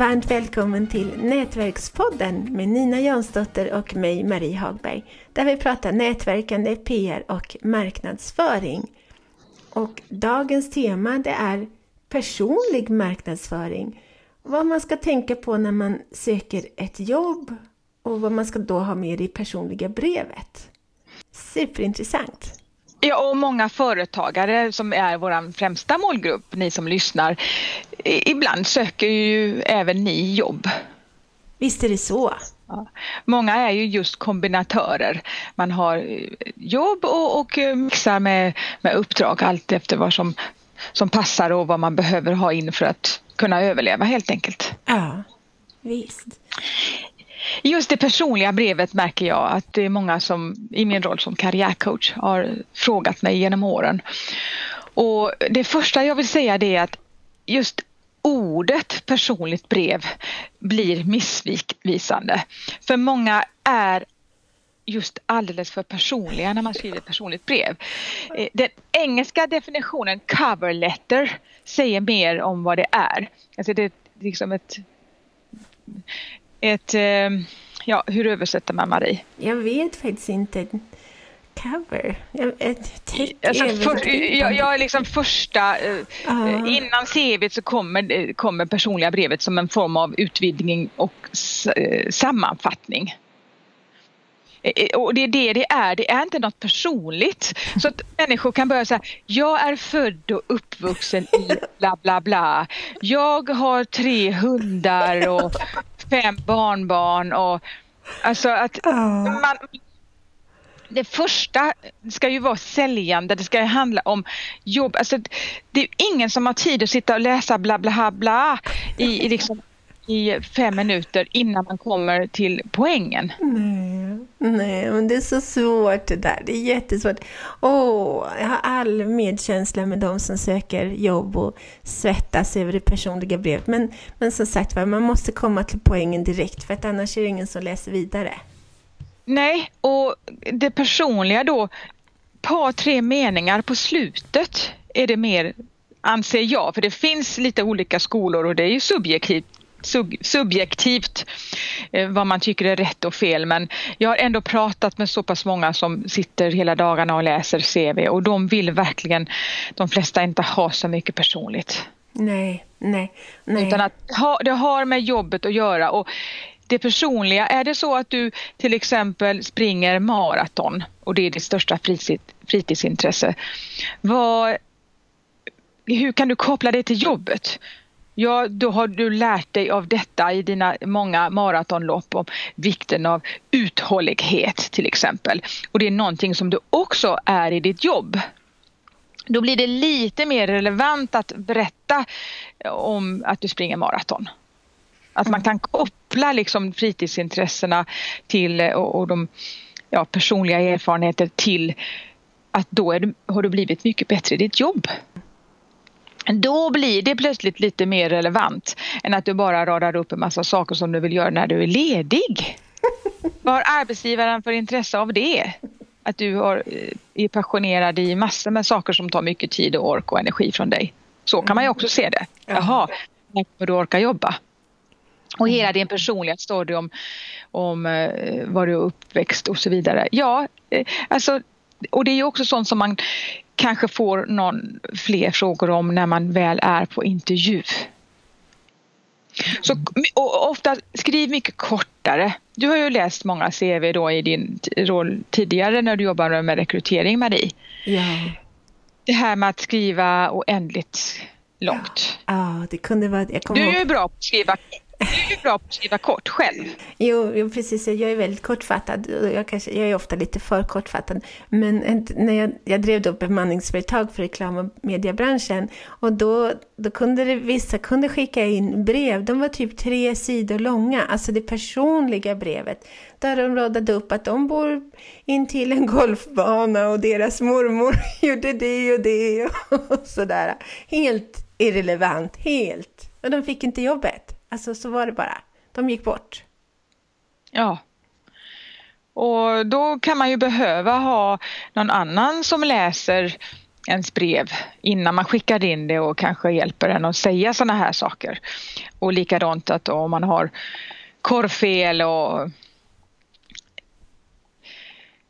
Varmt välkommen till Nätverkspodden med Nina Jansdotter och mig Marie Hagberg. Där vi pratar nätverkande, PR och marknadsföring. Och dagens tema det är personlig marknadsföring. Vad man ska tänka på när man söker ett jobb och vad man ska då ha med i personliga brevet. Superintressant! Ja, och många företagare som är vår främsta målgrupp, ni som lyssnar. Ibland söker ju även ni jobb. Visst är det så. Ja. Många är ju just kombinatörer. Man har eh, jobb och, och eh, mixar med, med uppdrag allt efter vad som, som passar och vad man behöver ha in för att kunna överleva helt enkelt. Ja, visst. Just det personliga brevet märker jag att det är många som i min roll som karriärcoach har frågat mig genom åren. Och det första jag vill säga det är att just ordet personligt brev blir missvisande. För många är just alldeles för personliga när man skriver personligt brev. Eh, den engelska definitionen cover letter säger mer om vad det är. Alltså det är liksom ett ett, eh, ja hur översätter man Marie? Jag vet faktiskt inte. Cover? Täcke alltså, för, jag, jag är liksom första, uh. innan CVt så kommer, kommer personliga brevet som en form av utvidgning och sammanfattning. Och det är det det är, det är inte något personligt. Så att människor kan börja säga, jag är född och uppvuxen i bla bla bla. Jag har tre hundar och fem barnbarn och alltså att man, det första ska ju vara säljande, det ska handla om jobb. Alltså, det är ingen som har tid att sitta och läsa bla bla bla i, i, liksom, i fem minuter innan man kommer till poängen. Nej, nej, men det är så svårt det där. Det är jättesvårt. Åh, jag har all medkänsla med de som söker jobb och svettas över det personliga brevet. Men, men som sagt man måste komma till poängen direkt för att annars är det ingen som läser vidare. Nej, och det personliga då, par tre meningar på slutet är det mer anser jag, för det finns lite olika skolor och det är ju subjektivt sub subjektivt eh, vad man tycker är rätt och fel men jag har ändå pratat med så pass många som sitter hela dagarna och läser CV och de vill verkligen, de flesta inte ha så mycket personligt. Nej, nej, nej. Utan att ha, det har med jobbet att göra och det personliga, är det så att du till exempel springer maraton och det är ditt största fritid, fritidsintresse, vad, hur kan du koppla det till jobbet? Ja, då har du lärt dig av detta i dina många maratonlopp om vikten av uthållighet till exempel. Och det är någonting som du också är i ditt jobb. Då blir det lite mer relevant att berätta om att du springer maraton. Att man kan koppla liksom fritidsintressena till och, och de ja, personliga erfarenheter till att då är, har du blivit mycket bättre i ditt jobb. Då blir det plötsligt lite mer relevant än att du bara radar upp en massa saker som du vill göra när du är ledig. Vad har arbetsgivaren för intresse av det? Att du har, eh, är passionerad i massor med saker som tar mycket tid och ork och energi från dig. Så kan man ju också se det. Jaha, när kommer du orka jobba? Och hela din personliga story om, om eh, var du är uppväxt och så vidare. Ja, eh, alltså, och det är ju också sånt som man kanske får någon fler frågor om när man väl är på intervju. Så, och ofta skriv mycket kortare. Du har ju läst många CV då i din roll tidigare när du jobbade med rekrytering Marie. Ja. Det här med att skriva oändligt långt. Ja, det kunde vara... du är ju bra på att skriva du är bra på att skriva kort själv. Jo, jo, precis. Jag är väldigt kortfattad. Jag, kanske, jag är ofta lite för kortfattad. Men när jag, jag drev då bemanningsföretag för reklam och mediebranschen och då, då kunde det, vissa kunde skicka in brev. De var typ tre sidor långa, alltså det personliga brevet. Där de radade upp att de bor in till en golfbana och deras mormor gjorde det och det och sådär. Helt irrelevant, helt. Och de fick inte jobbet. Alltså så var det bara. De gick bort. Ja. Och då kan man ju behöva ha någon annan som läser ens brev innan man skickar in det och kanske hjälper en att säga sådana här saker. Och likadant att om man har korrfel och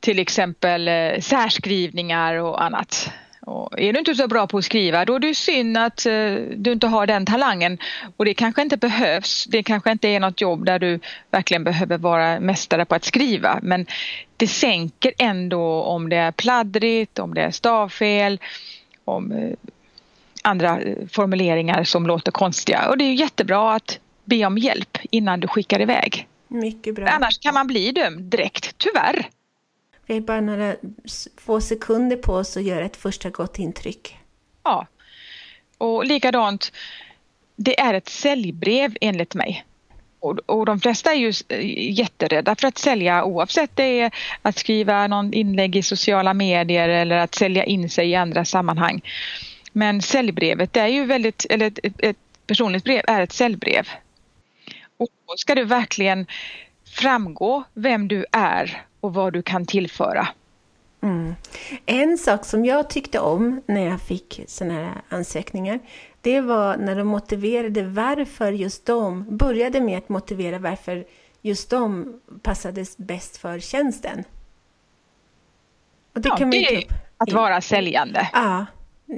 till exempel eh, särskrivningar och annat. Och är du inte så bra på att skriva då är det synd att eh, du inte har den talangen och det kanske inte behövs. Det kanske inte är något jobb där du verkligen behöver vara mästare på att skriva men det sänker ändå om det är pladdrigt, om det är stavfel, om eh, andra formuleringar som låter konstiga och det är jättebra att be om hjälp innan du skickar iväg. Mycket bra. Annars kan man bli dömd direkt, tyvärr. Vi har bara några få sekunder på oss att göra ett första gott intryck. Ja. Och likadant, det är ett säljbrev enligt mig. Och, och de flesta är ju eh, jätterädda för att sälja oavsett det är att skriva någon inlägg i sociala medier eller att sälja in sig i andra sammanhang. Men säljbrevet är ju väldigt, eller ett, ett personligt brev är ett säljbrev. Och då ska det verkligen framgå vem du är och vad du kan tillföra. Mm. En sak som jag tyckte om när jag fick sådana här ansökningar, det var när de motiverade varför just de, började med att motivera varför just de passades bäst för tjänsten. Och det ja, kan det är att vara säljande. Ja,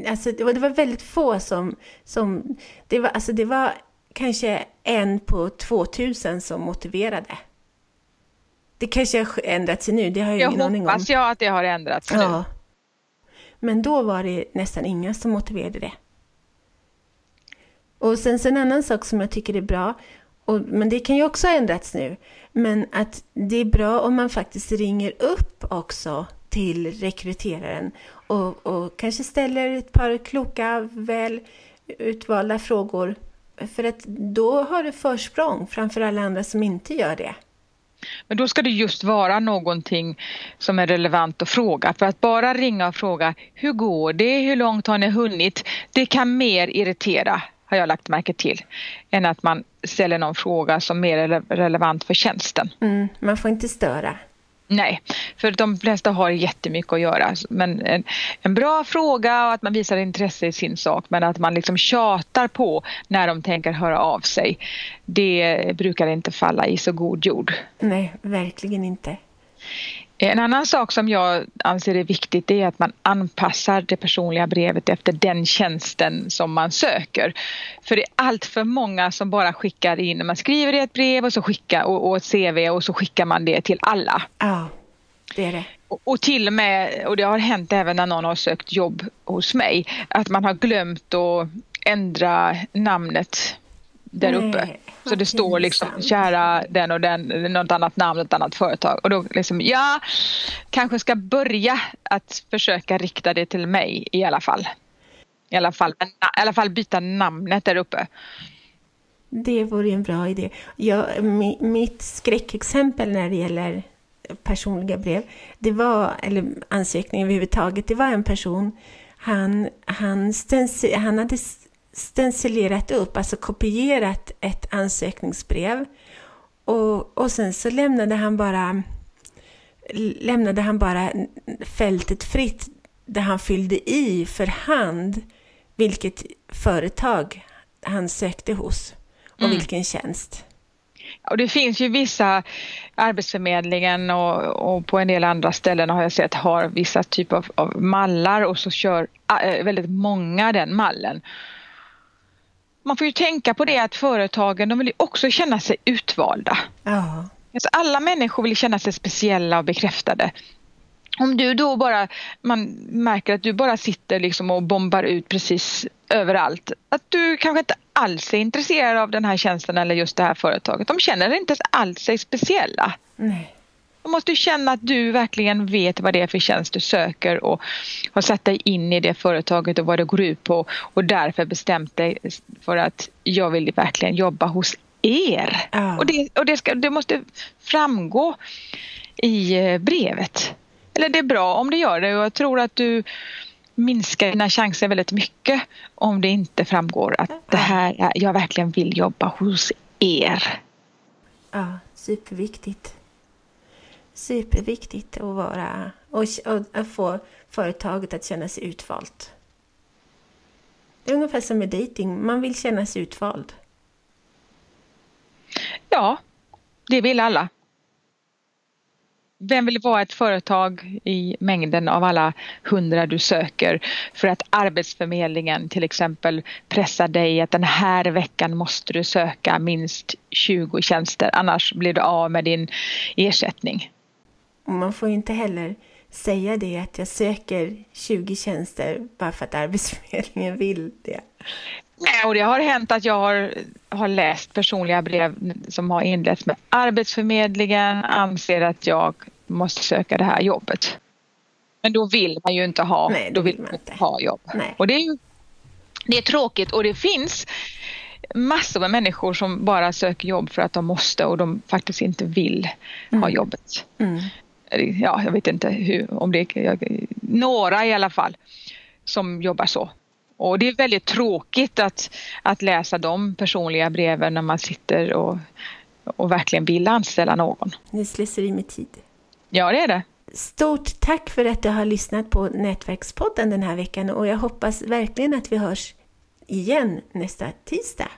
alltså det var, det var väldigt få som, som det, var, alltså det var kanske en på 2000 som motiverade. Det kanske har ändrat sig nu, det har jag, jag ingen aning om. Jag hoppas jag att det har ändrats nu. Ja. Men då var det nästan inga som motiverade det. Och sen så en annan sak som jag tycker är bra, och, men det kan ju också ha ändrats nu, men att det är bra om man faktiskt ringer upp också till rekryteraren och, och kanske ställer ett par kloka, väl utvalda frågor. För att då har du försprång framför alla andra som inte gör det. Men då ska det just vara någonting som är relevant att fråga. För att bara ringa och fråga hur går det, hur långt har ni hunnit? Det kan mer irritera, har jag lagt märke till, än att man ställer någon fråga som mer är relevant för tjänsten. Mm, man får inte störa. Nej, för de flesta har jättemycket att göra. Men en, en, bra fråga och att man visar intresse i sin sak men att man liksom tjatar på när de tänker höra av sig. Det brukar inte falla i så god jord. Nej, verkligen inte. En annan sak som jag anser är viktigt är att man anpassar det personliga brevet efter den tjänsten som man söker. För det är allt för många som bara skickar in, man skriver ett brev och, så skickar, och, och ett CV och så skickar man det till alla. Ja, det är det. Och, och till och med, och det har hänt även när någon har sökt jobb hos mig, att man har glömt att ändra namnet där uppe. Så det står liksom kära den och den, något annat namn, ett annat företag. Och då liksom, ja, kanske ska börja att försöka rikta det till mig i alla fall. I alla fall, i alla fall byta namnet där uppe. Det vore en bra idé. Jag, mitt skräckexempel när det gäller personliga brev, det var, eller ansökning överhuvudtaget, det var en person, han, han, han hade stencilerat upp, alltså kopierat ett ansökningsbrev och, och sen så lämnade han bara lämnade han bara fältet fritt där han fyllde i för hand vilket företag han sökte hos och mm. vilken tjänst. Och det finns ju vissa, Arbetsförmedlingen och, och, på en del andra ställen har jag sett har vissa typer av, av mallar och så kör äh, väldigt många den mallen man får ju tänka på det att företagen de vill också känna sig utvalda. Ja. Alltså alla människor vill känna sig speciella och bekräftade. Om du då bara, man märker att du bara sitter liksom och bombar ut precis överallt. Att du kanske inte alls är intresserad av den här tjänsten eller just det här företaget. De känner inte alls sig speciella. Nej. Du måste känna att du verkligen vet vad det är för tjänst du söker och har satt dig in i det företaget och vad det går ut på och därför bestämt dig för att jag vill verkligen jobba hos er. Ja. Och, det, och det, ska, det måste framgå i eh, brevet. Eller det är bra om det gör det och jag tror att du minskar dina chanser väldigt mycket om det inte framgår att det här, jag verkligen vill jobba hos er. Ja, superviktigt superviktigt att vara och, och, få, företaget att känna sig utvalt. Det är ungefär som med dating. man vill känna sig utvald. Ja, det vill alla. Vem vill vara ett företag i mängden av alla hundra du söker för att Arbetsförmedlingen till exempel pressar dig att den här veckan måste du söka minst 20 tjänster annars blir du av med din ersättning man får inte heller säga det att jag söker 20 tjänster bara för att Arbetsförmedlingen vill det. Nej, och det har hänt att jag har, har läst personliga brev som har inletts med Arbetsförmedlingen anser att jag måste söka det här jobbet. Men då vill man ju inte ha, Nej, då vill man inte ha jobb. Nej. Och det är, ju, det är tråkigt och det finns massor med människor som bara söker jobb för att de måste och de faktiskt inte vill mm. ha jobbet. Mm. Ja, jag vet inte hur, om det är några i alla fall som jobbar så. Och det är väldigt tråkigt att, att läsa de personliga breven när man sitter och, och verkligen vill anställa någon. Det är slöseri med tid. Ja, det är det. Stort tack för att du har lyssnat på Nätverkspodden den här veckan och jag hoppas verkligen att vi hörs igen nästa tisdag.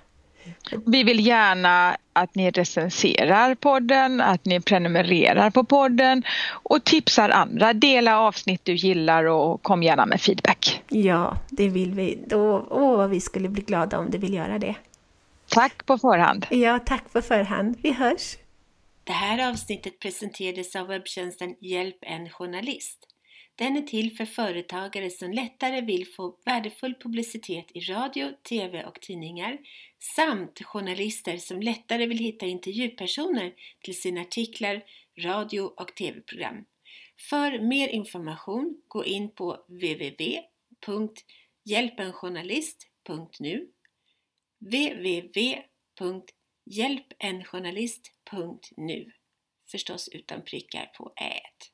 Vi vill gärna att ni recenserar podden, att ni prenumererar på podden och tipsar andra. Dela avsnitt du gillar och kom gärna med feedback. Ja, det vill vi. Åh, åh vad vi skulle bli glada om du vill göra det. Tack på förhand. Ja, tack på förhand. Vi hörs. Det här avsnittet presenterades av webbtjänsten Hjälp en journalist. Den är till för företagare som lättare vill få värdefull publicitet i radio, TV och tidningar samt journalister som lättare vill hitta intervjupersoner till sina artiklar, radio och TV-program. För mer information gå in på www.hjälpenjournalist.nu www.hjälpenjournalist.nu Förstås utan prickar på ät.